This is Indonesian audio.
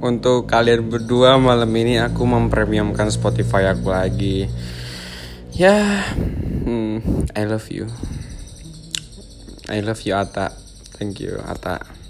untuk kalian berdua malam ini aku mempremiumkan Spotify aku lagi. Ya, hmm, I love you. I love you Ata. Thank you Ata.